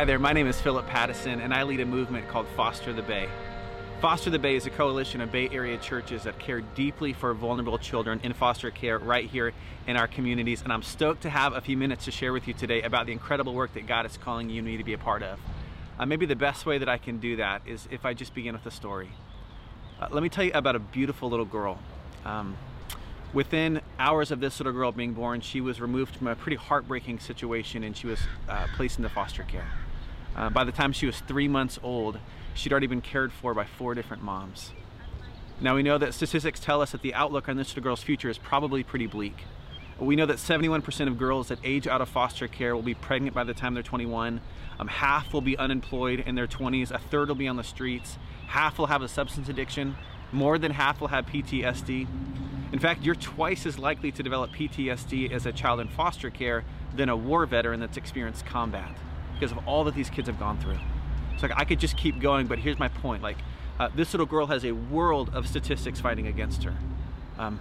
Hi there, my name is Philip Pattison, and I lead a movement called Foster the Bay. Foster the Bay is a coalition of Bay Area churches that care deeply for vulnerable children in foster care right here in our communities. And I'm stoked to have a few minutes to share with you today about the incredible work that God is calling you and me to be a part of. Uh, maybe the best way that I can do that is if I just begin with a story. Uh, let me tell you about a beautiful little girl. Um, within hours of this little girl being born, she was removed from a pretty heartbreaking situation and she was uh, placed into foster care. Uh, by the time she was three months old, she'd already been cared for by four different moms. Now we know that statistics tell us that the outlook on this little girl's future is probably pretty bleak. We know that 71% of girls that age out of foster care will be pregnant by the time they're 21. Um, half will be unemployed in their 20s. A third will be on the streets. Half will have a substance addiction. More than half will have PTSD. In fact, you're twice as likely to develop PTSD as a child in foster care than a war veteran that's experienced combat because of all that these kids have gone through. So like, I could just keep going, but here's my point. Like, uh, this little girl has a world of statistics fighting against her. Um,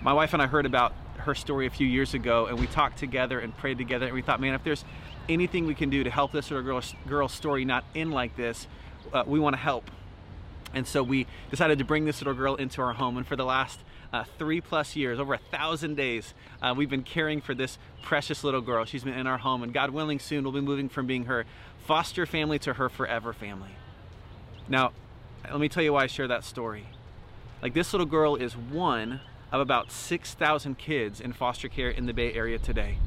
my wife and I heard about her story a few years ago, and we talked together and prayed together, and we thought, man, if there's anything we can do to help this little girl's, girl's story not end like this, uh, we want to help. And so we decided to bring this little girl into our home, and for the last uh, three plus years, over a thousand days, uh, we've been caring for this precious little girl. She's been in our home, and God willing, soon we'll be moving from being her foster family to her forever family. Now, let me tell you why I share that story. Like, this little girl is one of about 6,000 kids in foster care in the Bay Area today.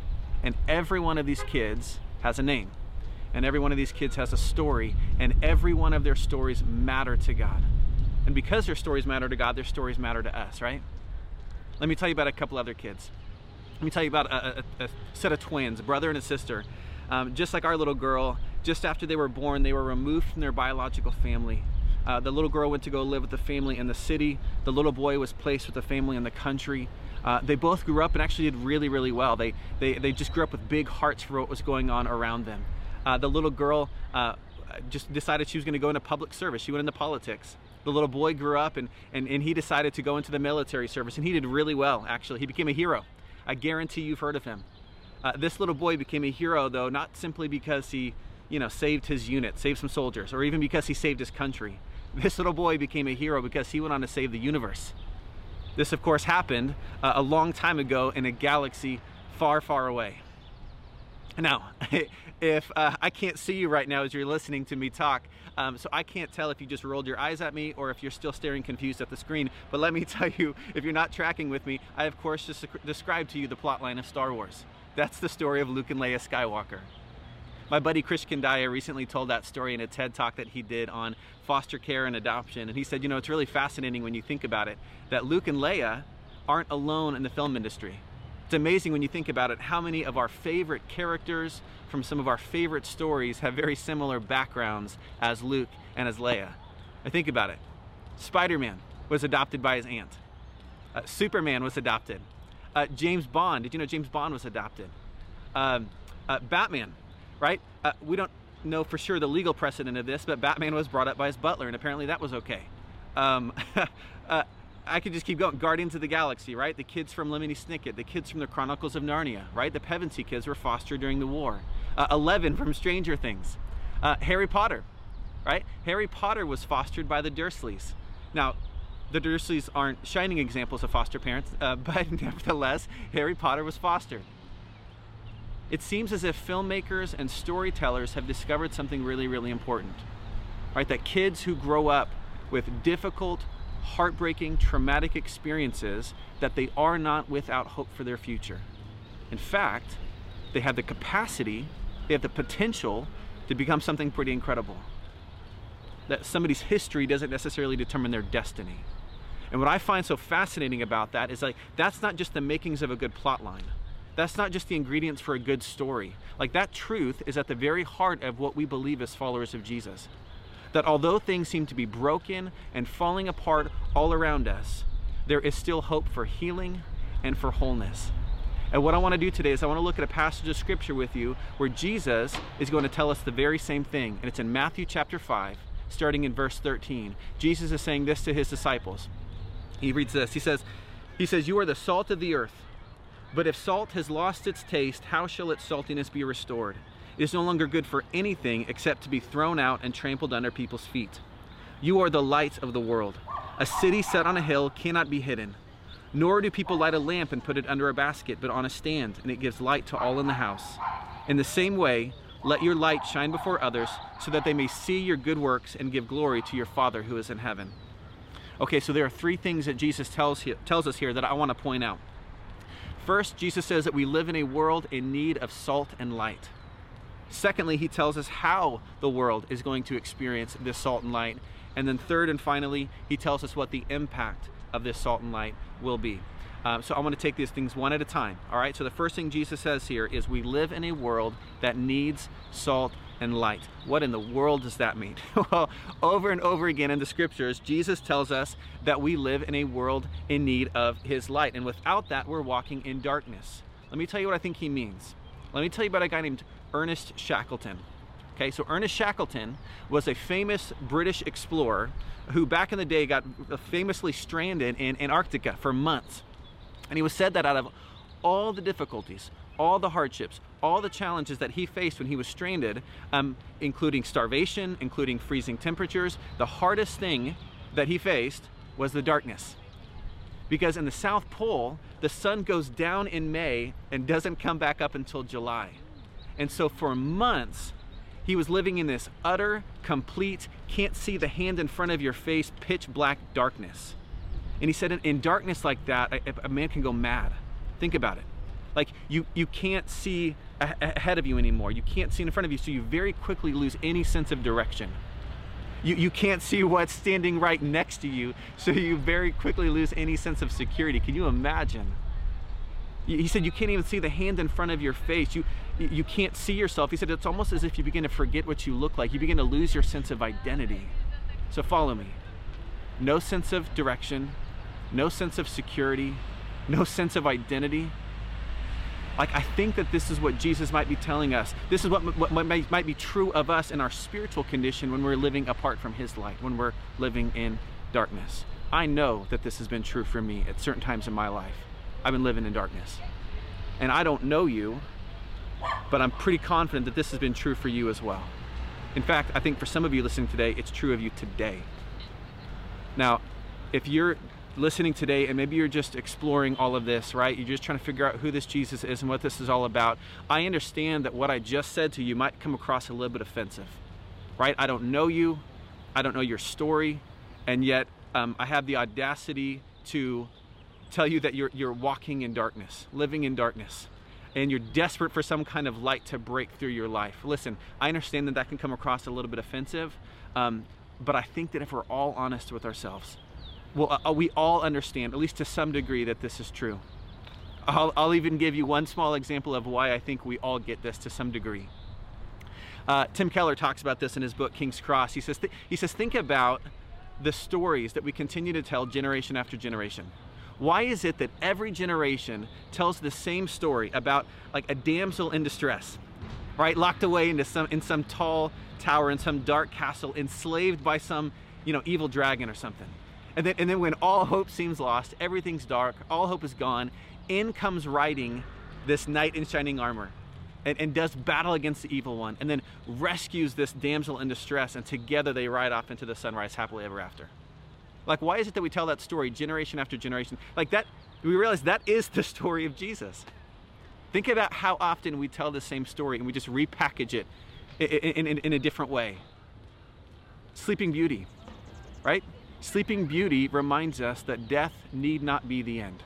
And every one of these kids has a name. And every one of these kids has a story. And every one of their stories matter to God. And because their stories matter to God, their stories matter to us, right? Let me tell you about a couple other kids. Let me tell you about a, a, a set of twins, a brother and a sister. Um, just like our little girl, just after they were born, they were removed from their biological family. Uh, the little girl went to go live with the family in the city. The little boy was placed with the family in the country. Uh, they both grew up and actually did really, really well. They, they, they just grew up with big hearts for what was going on around them. Uh, the little girl uh, just decided she was going to go into public service. She went into politics the little boy grew up and, and, and he decided to go into the military service and he did really well actually. He became a hero. I guarantee you've heard of him. Uh, this little boy became a hero though not simply because he you know saved his unit saved some soldiers or even because he saved his country. This little boy became a hero because he went on to save the universe. This of course happened uh, a long time ago in a galaxy far far away. Now, if uh, I can't see you right now as you're listening to me talk, um, so I can't tell if you just rolled your eyes at me or if you're still staring confused at the screen. But let me tell you, if you're not tracking with me, I of course just described to you the plot line of Star Wars. That's the story of Luke and Leia Skywalker. My buddy Krish Kandiah recently told that story in a TED talk that he did on foster care and adoption. And he said, you know, it's really fascinating when you think about it that Luke and Leia aren't alone in the film industry. It's amazing when you think about it how many of our favorite characters from some of our favorite stories have very similar backgrounds as Luke and as Leia. I think about it. Spider-Man was adopted by his aunt. Uh, Superman was adopted. Uh, James Bond, did you know James Bond was adopted? Um, uh, Batman, right? Uh, we don't know for sure the legal precedent of this, but Batman was brought up by his butler, and apparently that was okay. Um, uh, I could just keep going. Guardians of the Galaxy, right? The kids from Lemony Snicket, the kids from the Chronicles of Narnia, right? The Pevensie kids were fostered during the war. Uh, Eleven from Stranger Things. Uh, Harry Potter, right? Harry Potter was fostered by the Dursleys. Now, the Dursleys aren't shining examples of foster parents, uh, but nevertheless, Harry Potter was fostered. It seems as if filmmakers and storytellers have discovered something really, really important, right? That kids who grow up with difficult, heartbreaking, traumatic experiences that they are not without hope for their future. In fact, they have the capacity, they have the potential to become something pretty incredible. That somebody's history doesn't necessarily determine their destiny. And what I find so fascinating about that is like that's not just the makings of a good plot line. That's not just the ingredients for a good story. Like that truth is at the very heart of what we believe as followers of Jesus that although things seem to be broken and falling apart all around us, there is still hope for healing and for wholeness. And what I want to do today is I want to look at a passage of scripture with you where Jesus is going to tell us the very same thing. And it's in Matthew chapter 5, starting in verse 13. Jesus is saying this to his disciples. He reads this. He says, he says, "You are the salt of the earth. But if salt has lost its taste, how shall its saltiness be restored? Is no longer good for anything except to be thrown out and trampled under people's feet. You are the light of the world. A city set on a hill cannot be hidden. Nor do people light a lamp and put it under a basket, but on a stand, and it gives light to all in the house. In the same way, let your light shine before others, so that they may see your good works and give glory to your Father who is in heaven. Okay, so there are three things that Jesus tells, tells us here that I want to point out. First, Jesus says that we live in a world in need of salt and light. Secondly, he tells us how the world is going to experience this salt and light. And then, third and finally, he tells us what the impact of this salt and light will be. Um, so I want to take these things one at a time. All right. So the first thing Jesus says here is we live in a world that needs salt and light. What in the world does that mean? well, over and over again in the scriptures, Jesus tells us that we live in a world in need of his light. And without that, we're walking in darkness. Let me tell you what I think he means. Let me tell you about a guy named Ernest Shackleton. Okay, so Ernest Shackleton was a famous British explorer who back in the day got famously stranded in Antarctica for months. And he was said that out of all the difficulties, all the hardships, all the challenges that he faced when he was stranded, um, including starvation, including freezing temperatures, the hardest thing that he faced was the darkness. Because in the South Pole, the sun goes down in May and doesn't come back up until July. And so for months, he was living in this utter, complete, can't see the hand in front of your face, pitch black darkness. And he said, in, darkness like that, a, a, man can go mad. Think about it. Like you, you can't see a, ahead of you anymore. You can't see in front of you, so you very quickly lose any sense of direction. You, you can't see what's standing right next to you, so you very quickly lose any sense of security. Can you imagine? He said you can't even see the hand in front of your face. You, you can't see yourself. He said it's almost as if you begin to forget what you look like. You begin to lose your sense of identity. So follow me. No sense of direction, no sense of security, no sense of identity. Like, I think that this is what Jesus might be telling us. This is what, what might, might be true of us in our spiritual condition when we're living apart from His light, when we're living in darkness. I know that this has been true for me at certain times in my life. I've been living in darkness. And I don't know you, but I'm pretty confident that this has been true for you as well. In fact, I think for some of you listening today, it's true of you today. Now, if you're listening today and maybe you're just exploring all of this, right? You're just trying to figure out who this Jesus is and what this is all about. I understand that what I just said to you might come across a little bit offensive, right? I don't know you, I don't know your story, and yet um, I have the audacity to tell you that you're, you're walking in darkness, living in darkness, and you're desperate for some kind of light to break through your life. Listen, I understand that that can come across a little bit offensive, um, but I think that if we're all honest with ourselves, well, uh, we all understand, at least to some degree, that this is true. I'll, I'll, even give you one small example of why I think we all get this to some degree. Uh, Tim Keller talks about this in his book King's Cross. He says, th- he says, think about the stories that we continue to tell generation after generation. Why is it that every generation tells the same story about like a damsel in distress, right? Locked away into some in some tall tower in some dark castle, enslaved by some you know evil dragon or something. And then, and then when all hope seems lost, everything's dark, all hope is gone, in comes riding this knight in shining armor and, and does battle against the evil one and then rescues this damsel in distress and together they ride off into the sunrise happily ever after. Like, why is it that we tell that story generation after generation? Like that, we realize that is the story of Jesus. Think about how often we tell the same story and we just repackage it in, in, in a different way. Sleeping Beauty, right? Sleeping Beauty reminds us that death need not be the end.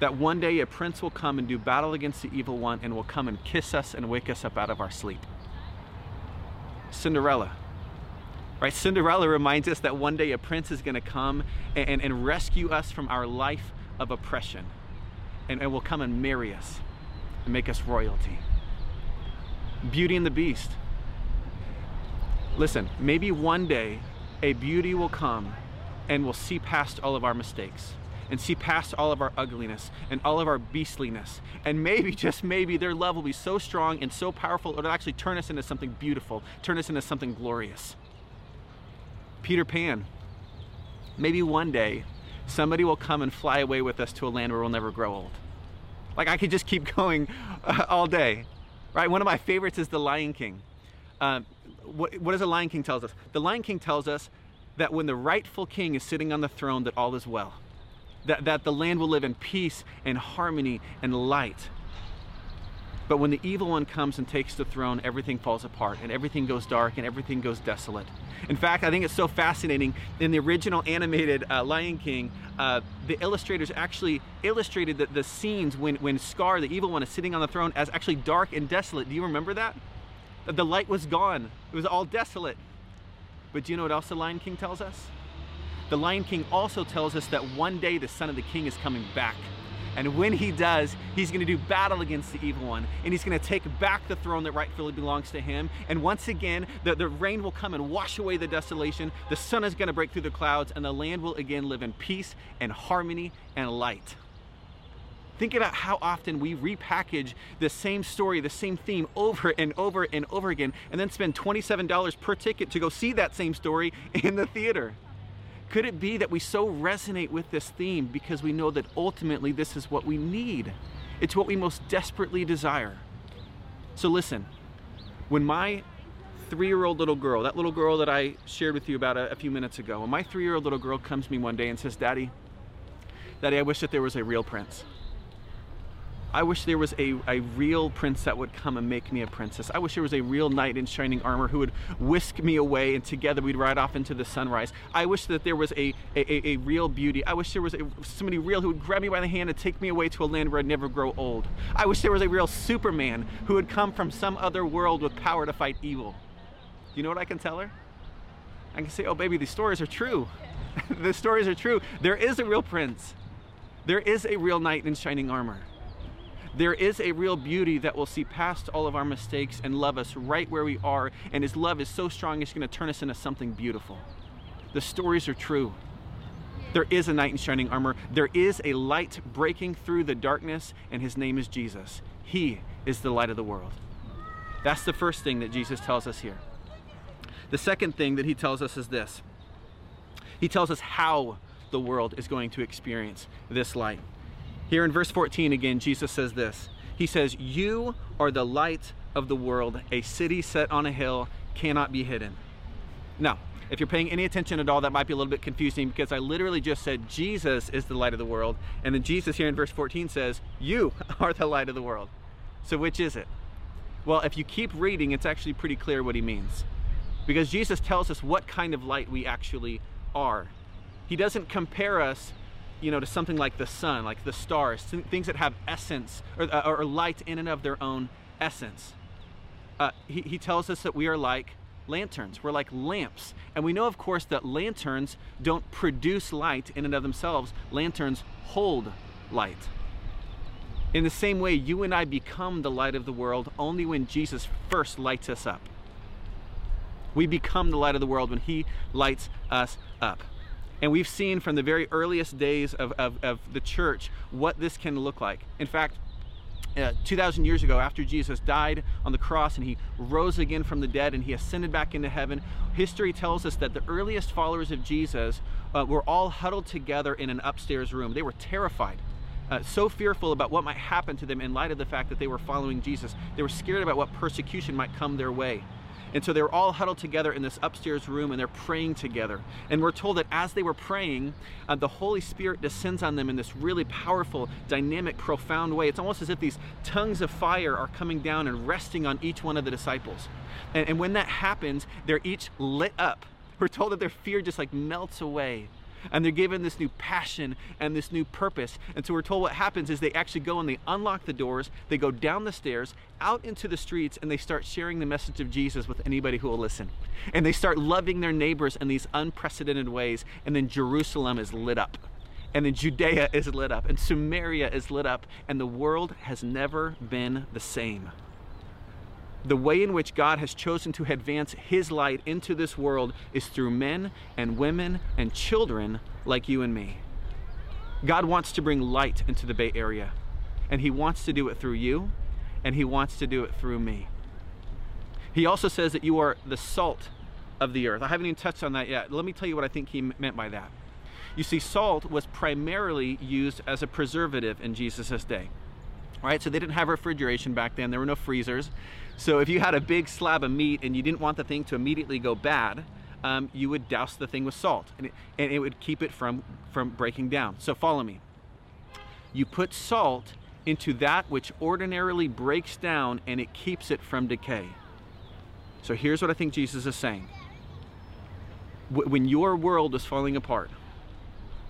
That one day a prince will come and do battle against the evil one and will come and kiss us and wake us up out of our sleep. Cinderella, right? Cinderella reminds us that one day a prince is going to come and, and, rescue us from our life of oppression and, and will come and marry us and make us royalty. Beauty and the Beast. Listen, maybe one day a beauty will come and will see past all of our mistakes and see past all of our ugliness and all of our beastliness. And maybe, just maybe, their love will be so strong and so powerful, it'll actually turn us into something beautiful, turn us into something glorious. Peter Pan. Maybe one day somebody will come and fly away with us to a land where we'll never grow old. Like I could just keep going uh, all day. right? One of my favorites is The Lion King. Um, what, what does The Lion King tells us? The Lion King tells us that when the rightful king is sitting on the throne, that all is well. That, that the land will live in peace and harmony and light. But when the evil one comes and takes the throne, everything falls apart and everything goes dark and everything goes desolate. In fact, I think it's so fascinating. In the original animated uh, Lion King, uh, the illustrators actually illustrated the, the scenes when, when Scar, the evil one, is sitting on the throne as actually dark and desolate. Do you remember that? That the light was gone, it was all desolate. But do you know what else the Lion King tells us? The Lion King also tells us that one day the Son of the King is coming back. And when he does, he's going to do battle against the evil one. And he's going to take back the throne that rightfully belongs to him. And once again, the, the rain will come and wash away the desolation. The sun is going to break through the clouds. And the land will again live in peace and harmony and light. Think about how often we repackage the same story, the same theme over and over and over again, and then spend $27 per ticket to go see that same story in the theater. Could it be that we so resonate with this theme because we know that ultimately this is what we need? It's what we most desperately desire. So listen, when my three year old little girl, that little girl that I shared with you about a, a few minutes ago, when my three year old little girl comes to me one day and says, Daddy, Daddy, I wish that there was a real prince. I wish there was a, a real prince that would come and make me a princess. I wish there was a real knight in shining armor who would whisk me away and together we'd ride off into the sunrise. I wish that there was a, a, a real beauty. I wish there was a, somebody real who would grab me by the hand and take me away to a land where I'd never grow old. I wish there was a real Superman who would come from some other world with power to fight evil. You know what I can tell her? I can say, oh baby, these stories are true. the stories are true. There is a real prince. There is a real knight in shining armor there is a real beauty that will see past all of our mistakes and love us right where we are. And His love is so strong, it's going to turn us into something beautiful. The stories are true. There is a knight in shining armor. There is a light breaking through the darkness, and His name is Jesus. He is the light of the world. That's the first thing that Jesus tells us here. The second thing that He tells us is this He tells us how the world is going to experience this light. Here in verse 14 again, Jesus says this. He says, You are the light of the world. A city set on a hill cannot be hidden. Now, if you're paying any attention at all, that might be a little bit confusing because I literally just said Jesus is the light of the world. And then Jesus here in verse 14 says, You are the light of the world. So which is it? Well, if you keep reading, it's actually pretty clear what he means. Because Jesus tells us what kind of light we actually are. He doesn't compare us you know, to something like the sun, like the stars, things that have essence or, uh, or light in and of their own essence. Uh, he, he tells us that we are like lanterns. We're like lamps. And we know, of course, that lanterns don't produce light in and of themselves. Lanterns hold light. In the same way, you and I become the light of the world only when Jesus first lights us up. We become the light of the world when He lights us up. And we've seen from the very earliest days of, of, of the church what this can look like. In fact, uh, 2,000 years ago, after Jesus died on the cross and he rose again from the dead and he ascended back into heaven, history tells us that the earliest followers of Jesus uh, were all huddled together in an upstairs room. They were terrified. Uh, so fearful about what might happen to them in light of the fact that they were following Jesus. They were scared about what persecution might come their way. And so they were all huddled together in this upstairs room and they're praying together. And we're told that as they were praying, uh, the Holy Spirit descends on them in this really powerful, dynamic, profound way. It's almost as if these tongues of fire are coming down and resting on each one of the disciples. And, and when that happens, they're each lit up. We're told that their fear just like melts away and they're given this new passion and this new purpose. And so we're told what happens is they actually go and they unlock the doors, they go down the stairs, out into the streets, and they start sharing the message of Jesus with anybody who will listen. And they start loving their neighbors in these unprecedented ways. And then Jerusalem is lit up. And then Judea is lit up, and Samaria is lit up, and the world has never been the same the way in which God has chosen to advance His light into this world is through men and women and children like you and me. God wants to bring light into the Bay Area, and He wants to do it through you, and He wants to do it through me. He also says that you are the salt of the earth. I haven't even touched on that yet. Let me tell you what I think He meant by that. You see, salt was primarily used as a preservative in Jesus' day. Right? So they didn't have refrigeration back then, there were no freezers. So if you had a big slab of meat and you didn't want the thing to immediately go bad, um, you would douse the thing with salt and it, and it would keep it from, from breaking down. So follow me. You put salt into that which ordinarily breaks down and it keeps it from decay. So here's what I think Jesus is saying. When your world was falling apart,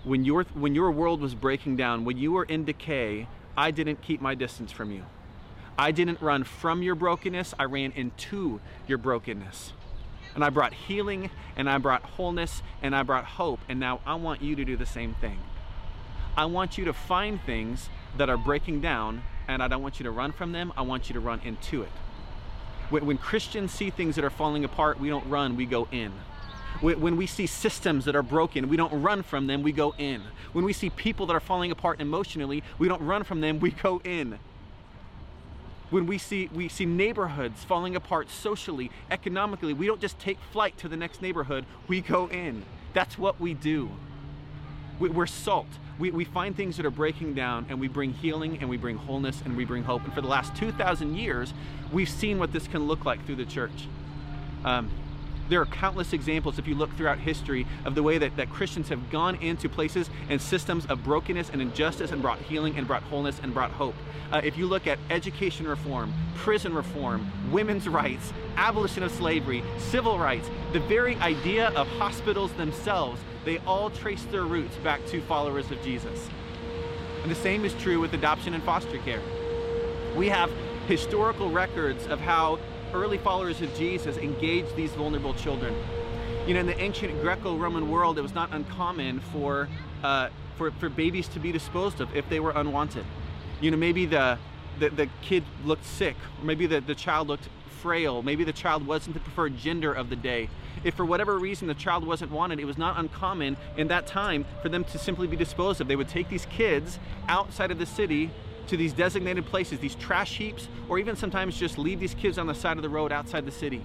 when your, when your world was breaking down, when you were in decay, I didn't keep my distance from you. I didn't run from your brokenness, I ran into your brokenness. And I brought healing, and I brought wholeness, and I brought hope. And now I want you to do the same thing. I want you to find things that are breaking down, and I don't want you to run from them, I want you to run into it. When, Christians see things that are falling apart, we don't run, we go in. When, we see systems that are broken, we don't run from them, we go in. When we see people that are falling apart emotionally, we don't run from them, we go in. When we see we see neighborhoods falling apart socially economically we don't just take flight to the next neighborhood we go in. That's what we do. We're salt. We, we find things that are breaking down and we bring healing and we bring wholeness and we bring hope. And for the last 2000 years we've seen what this can look like through the church. Um, there are countless examples, if you look throughout history, of the way that, that Christians have gone into places and systems of brokenness and injustice and brought healing and brought wholeness and brought hope. Uh, if you look at education reform, prison reform, women's rights, abolition of slavery, civil rights, the very idea of hospitals themselves, they all trace their roots back to followers of Jesus. And the same is true with adoption and foster care. We have historical records of how early followers of Jesus engaged these vulnerable children. You know, in the ancient Greco-Roman world, it was not uncommon for, uh, for, for babies to be disposed of if they were unwanted. You know, maybe the, the, the kid looked sick, or maybe the, the child looked frail, maybe the child wasn't the preferred gender of the day. If for whatever reason the child wasn't wanted, it was not uncommon in that time for them to simply be disposed of. They would take these kids outside of the city to these designated places, these trash heaps, or even sometimes just leave these kids on the side of the road outside the city.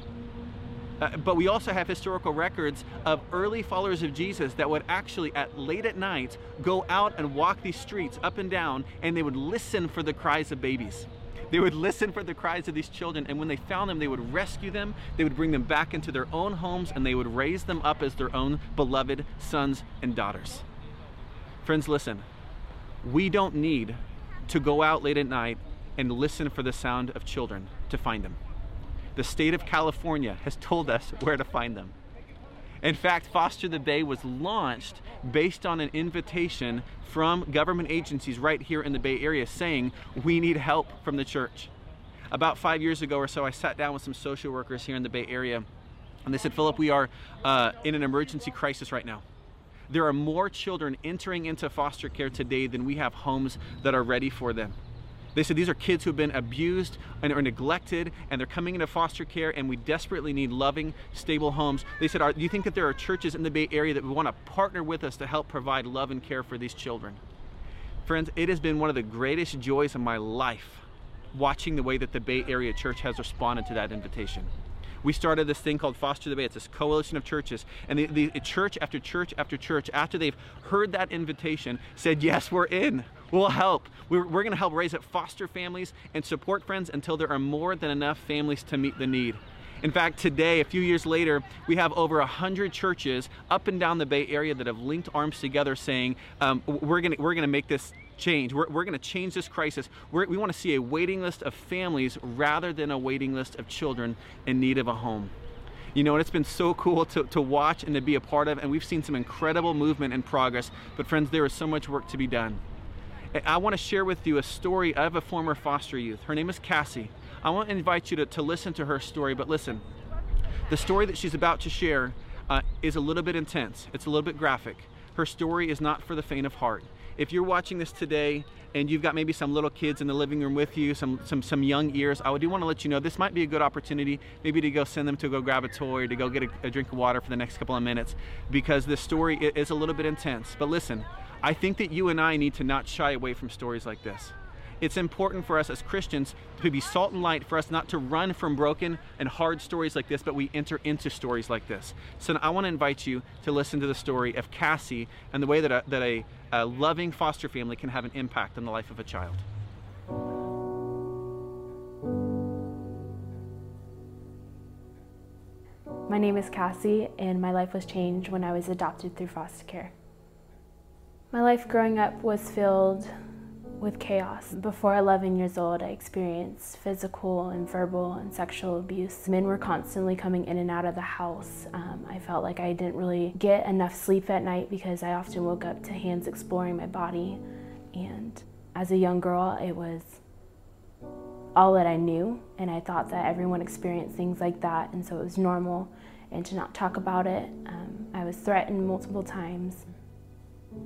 Uh, but we also have historical records of early followers of Jesus that would actually, at late at night, go out and walk these streets up and down, and they would listen for the cries of babies. They would listen for the cries of these children, and when they found them, they would rescue them, they would bring them back into their own homes, and they would raise them up as their own beloved sons and daughters. Friends, listen. We don't need to go out late at night and listen for the sound of children to find them. The state of California has told us where to find them. In fact, Foster the Bay was launched based on an invitation from government agencies right here in the Bay Area saying, we need help from the church. About five years ago or so, I sat down with some social workers here in the Bay Area, and they said, Philip, we are uh, in an emergency crisis right now. There are more children entering into foster care today than we have homes that are ready for them. They said these are kids who have been abused and are neglected and they're coming into foster care and we desperately need loving, stable homes. They said, do you think that there are churches in the Bay Area that would want to partner with us to help provide love and care for these children? Friends, it has been one of the greatest joys of my life watching the way that the Bay Area Church has responded to that invitation we started this thing called Foster the Bay. It's this coalition of churches. And the, the church after church after church, after they've heard that invitation, said, Yes, we're in. We'll help. We're, we're going to help raise up foster families and support friends until there are more than enough families to meet the need. In fact, today, a few years later, we have over 100 churches up and down the Bay Area that have linked arms together saying, um, we're going we're gonna make this change. We're, we're going to change this crisis. We're, we want to see a waiting list of families rather than a waiting list of children in need of a home. You know, and it's been so cool to, to watch and to be a part of, and we've seen some incredible movement and progress. But, friends, there is so much work to be done. I want to share with you a story of a former foster youth. Her name is Cassie. I want to invite you to, to listen to her story, but listen, the story that she's about to share uh, is a little bit intense, it's a little bit graphic. Her story is not for the faint of heart if you're watching this today and you've got maybe some little kids in the living room with you, some some some young ears, I do want to let you know this might be a good opportunity, maybe to go send them to go grab a toy or to go get a, a drink of water for the next couple of minutes, because this story is a little bit intense. But listen, I think that you and I need to not shy away from stories like this it's important for us as Christians to be salt and light, for us not to run from broken and hard stories like this, but we enter into stories like this. So I want to invite you to listen to the story of Cassie and the way that a, that a, a loving foster family can have an impact on the life of a child. My name is Cassie, and my life was changed when I was adopted through foster care. My life growing up was filled with chaos. Before 11 years old, I experienced physical and verbal and sexual abuse. Men were constantly coming in and out of the house. Um, I felt like I didn't really get enough sleep at night because I often woke up to hands exploring my body. And as a young girl, it was all that I knew, and I thought that everyone experienced things like that, and so it was normal, and to not talk about it. Um, I was threatened multiple times.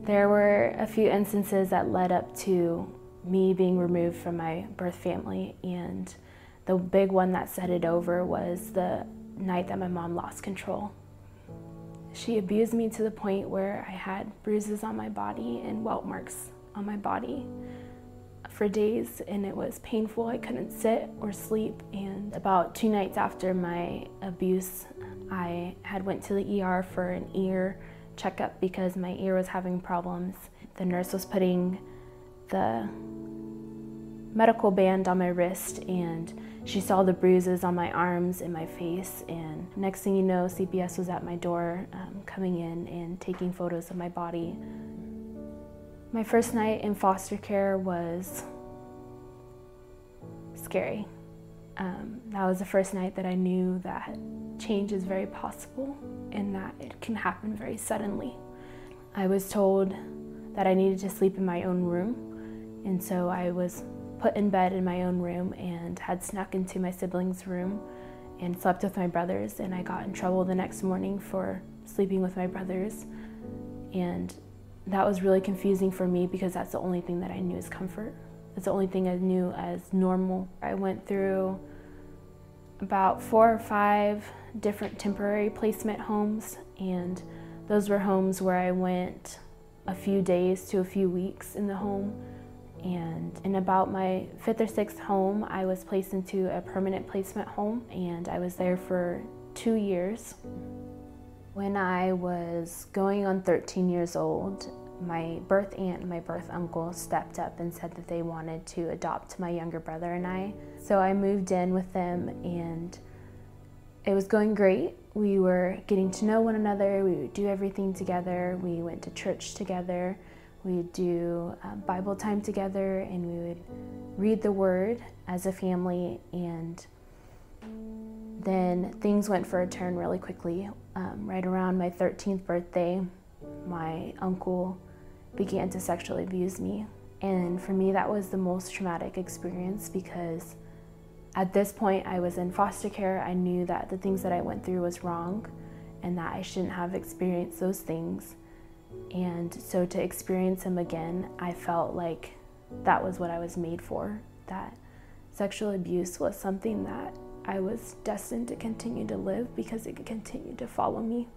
There were a few instances that led up to me being removed from my birth family, and the big one that set it over was the night that my mom lost control. She abused me to the point where I had bruises on my body and welt marks on my body for days and it was painful. I couldn't sit or sleep and about 2 nights after my abuse, I had went to the ER for an ear checkup because my ear was having problems. The nurse was putting the medical band on my wrist and she saw the bruises on my arms and my face and next thing you know cps was at my door um, coming in and taking photos of my body my first night in foster care was scary. Um, that was the first night that I knew that change is very possible and that it can happen very suddenly. I was told that I needed to sleep in my own room, and so I was put in bed in my own room and had snuck into my siblings' room and slept with my brothers. And I got in trouble the next morning for sleeping with my brothers. And that was really confusing for me because that's the only thing that I knew is comfort. It's the only thing I knew as normal. I went through about four or five different temporary placement homes, and those were homes where I went a few days to a few weeks in the home. And in about my fifth or sixth home, I was placed into a permanent placement home, and I was there for two years. When I was going on 13 years old, my birth aunt and my birth uncle stepped up and said that they wanted to adopt my younger brother and I. So I moved in with them and it was going great. We were getting to know one another, we would do everything together, we went to church together, we would do uh, Bible time together, and we would read the Word as a family and then things went for a turn really quickly. Um, right around my 13th birthday, my uncle began to sexually abuse me. And for me, that was the most traumatic experience because at this point, I was in foster care. I knew that the things that I went through was wrong and that I shouldn't have experienced those things. And so to experience him again, I felt like that was what I was made for. That sexual abuse was something that I was destined to continue to live because it could continue to follow me.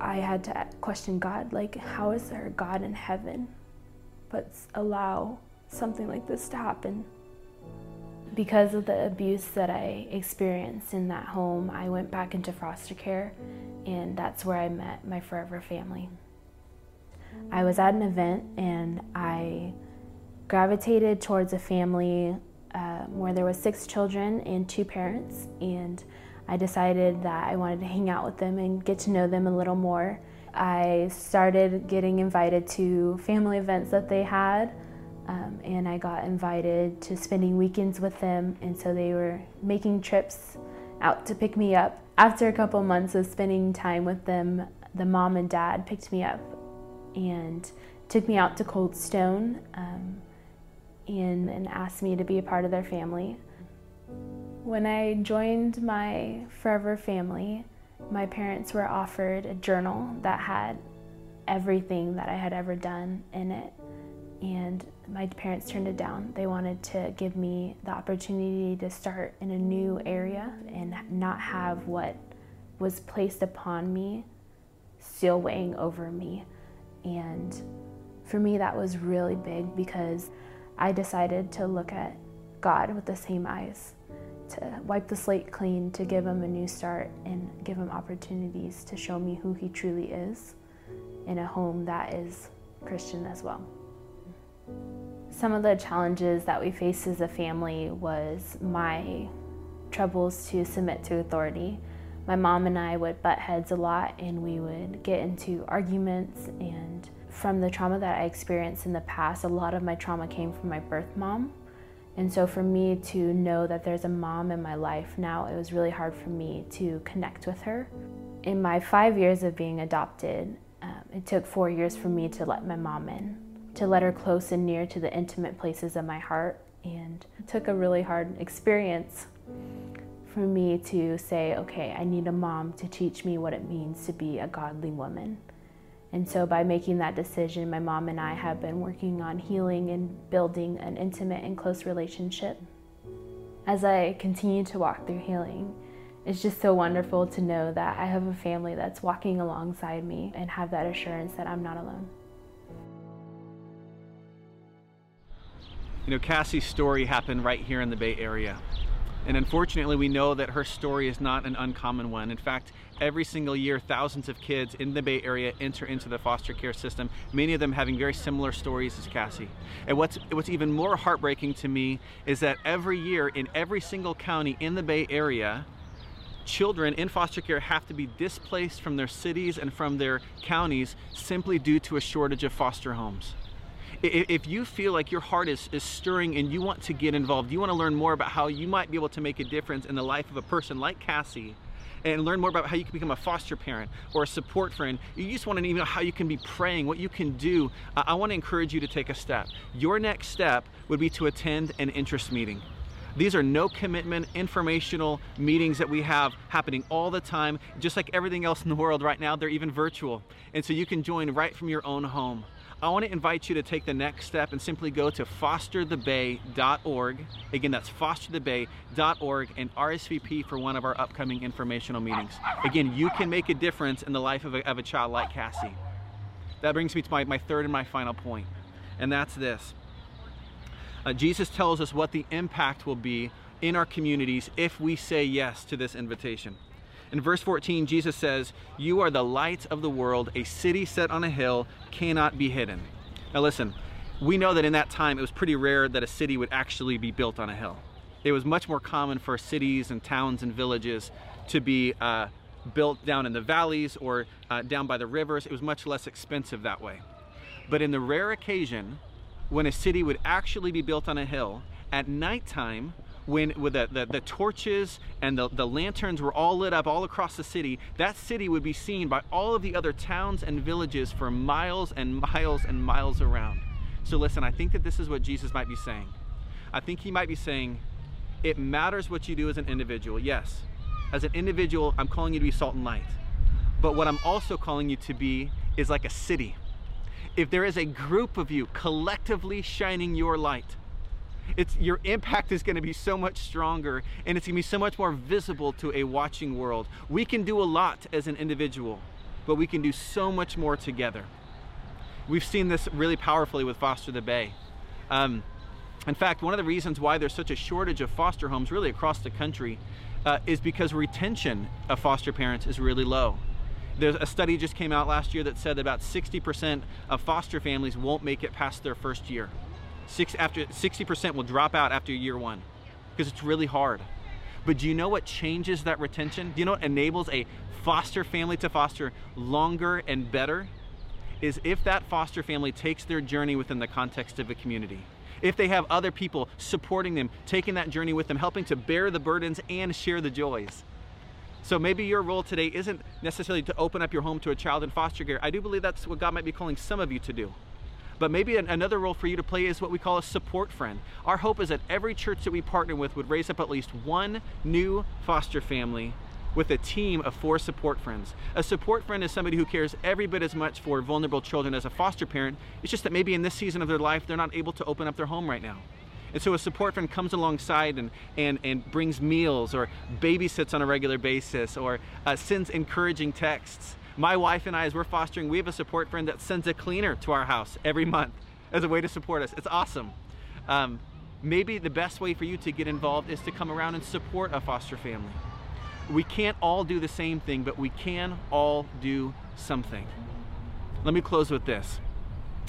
I had to question God like, how is there a God in heaven but allow something like this to happen? Because of the abuse that I experienced in that home, I went back into foster care, and that's where I met my forever family. I was at an event and I gravitated towards a family uh, where there was six children and two parents, and I decided that I wanted to hang out with them and get to know them a little more. I started getting invited to family events that they had, um, and I got invited to spending weekends with them, and so they were making trips out to pick me up. After a couple months of spending time with them, the mom and dad picked me up and took me out to Cold Stone um, and, and asked me to be a part of their family. When I joined my forever family, my parents were offered a journal that had everything that I had ever done in it. And my parents turned it down. They wanted to give me the opportunity to start in a new area and not have what was placed upon me still weighing over me. And for me, that was really big because I decided to look at God with the same eyes to wipe the slate clean, to give him a mm. new start, and give him opportunities to show me who he truly is in a home that is Christian as well. Some of the challenges that we faced as a family was my troubles to submit to authority. my mom and I would butt heads a lot and we would get into arguments. And from the trauma that I experienced in the past, a lot of my trauma came from my birth mom. And so for me to know that there's a mom in my life now, it was really hard for me to connect with her. In my five years of being adopted, um, it took four years for me to let my mom in, to let her close and near to the intimate places of my heart. And it took a really hard experience for me to say, okay, I need a mom to teach me what it means to be a godly woman. And so, by making that decision, my mom and I have been working on healing and building an intimate and close relationship. As I continue to walk through healing, it's just so wonderful to know that I have a family that's walking alongside me and have that assurance that I'm not alone. You know, Cassie's story happened right here in the Bay Area. And unfortunately, we know that her story is not an uncommon one. In fact, every single year, thousands of kids in the Bay Area enter into the foster care system, many of them having very similar stories as Cassie. And what's, what's even more heartbreaking to me is that every year in every single county in the Bay Area, children in foster care have to be displaced from their cities and from their counties simply due to a shortage of foster homes if you feel like your heart is, is stirring and you want to get involved, you want to learn more about how you might be able to make a difference in the life of a person like Cassie, and learn more about how you can become a foster parent or a support friend, you just want to know how you can be praying, what you can do, I want to encourage you to take a step. Your next step would be to attend an interest meeting. These are no commitment informational meetings that we have happening all the time. Just like everything else in the world right now, they're even virtual. And so you can join right from your own home. I want to invite you to take the next step and simply go to fosterthebay.org. Again, that's fosterthebay.org and RSVP for one of our upcoming informational meetings. Again, you can make a difference in the life of a, of a child like Cassie. That brings me to my, my third and my final point, and that's this. Uh, Jesus tells us what the impact will be in our communities if we say yes to this invitation. In verse 14, Jesus says, You are the light of the world. A city set on a hill cannot be hidden. Now, listen, we know that in that time it was pretty rare that a city would actually be built on a hill. It was much more common for cities and towns and villages to be uh, built down in the valleys or uh, down by the rivers. It was much less expensive that way. But in the rare occasion when a city would actually be built on a hill, at nighttime, when with the, the, the, torches and the, the lanterns were all lit up all across the city, that city would be seen by all of the other towns and villages for miles and miles and miles around. So listen, I think that this is what Jesus might be saying. I think he might be saying, it matters what you do as an individual. Yes, as an individual, I'm calling you to be salt and light. But what I'm also calling you to be is like a city. If there is a group of you collectively shining your light, it's your impact is going to be so much stronger and it's going to be so much more visible to a watching world. We can do a lot as an individual, but we can do so much more together. We've seen this really powerfully with Foster the Bay. Um, in fact, one of the reasons why there's such a shortage of foster homes really across the country uh, is because retention of foster parents is really low. There's a study just came out last year that said about 60% of foster families won't make it past their first year. Six, after 60% will drop out after year one because it's really hard. But do you know what changes that retention? Do you know what enables a foster family to foster longer and better? Is if that foster family takes their journey within the context of a community. If they have other people supporting them, taking that journey with them, helping to bear the burdens and share the joys. So maybe your role today isn't necessarily to open up your home to a child in foster care. I do believe that's what God might be calling some of you to do. But maybe another role for you to play is what we call a support friend. Our hope is that every church that we partner with would raise up at least one new foster family with a team of four support friends. A support friend is somebody who cares every bit as much for vulnerable children as a foster parent. It's just that maybe in this season of their life, they're not able to open up their home right now. And so a support friend comes alongside and, and, and brings meals or babysits on a regular basis or uh, sends encouraging texts my wife and I, as we're fostering, we have a support friend that sends a cleaner to our house every month as a way to support us. It's awesome. Um, maybe the best way for you to get involved is to come around and support a foster family. We can't all do the same thing, but we can all do something. Let me close with this.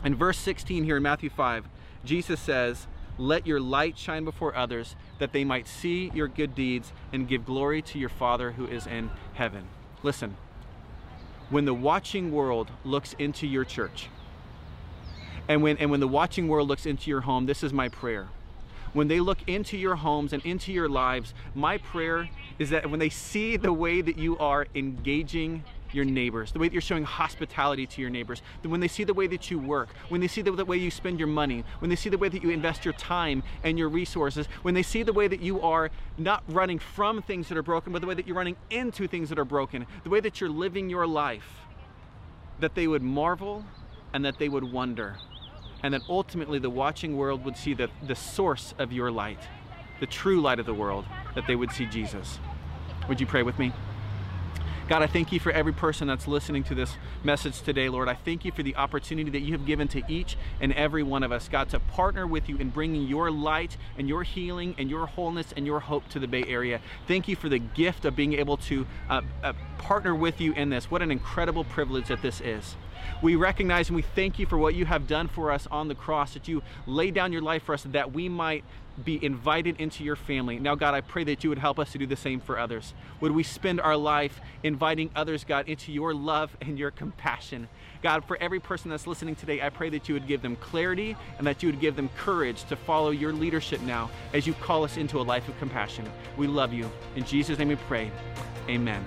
In verse 16 here in Matthew 5, Jesus says, Let your light shine before others, that they might see your good deeds and give glory to your Father who is in heaven. Listen, when the watching world looks into your church, and when, and when the watching world looks into your home, this is my prayer. When they look into your homes and into your lives, my prayer is that when they see the way that you are engaging your neighbors, the way that you're showing hospitality to your neighbors, when they see the way that you work, when they see the, the, way you spend your money, when they see the way that you invest your time and your resources, when they see the way that you are not running from things that are broken, but the way that you're running into things that are broken, the way that you're living your life, that they would marvel and that they would wonder. And that ultimately the watching world would see the, the source of your light, the true light of the world, that they would see Jesus. Would you pray with me? God, I thank you for every person that's listening to this message today, Lord. I thank you for the opportunity that you have given to each and every one of us, God, to partner with you in bringing your light and your healing and your wholeness and your hope to the Bay Area. Thank you for the gift of being able to uh, uh, partner with you in this. What an incredible privilege that this is. We recognize and we thank you for what you have done for us on the cross, that you laid down your life for us that we might be invited into your family. Now, God, I pray that you would help us to do the same for others. Would we spend our life inviting others, God, into your love and your compassion? God, for every person that's listening today, I pray that you would give them clarity and that you would give them courage to follow your leadership now as you call us into a life of compassion. We love you. In Jesus' name we pray. Amen.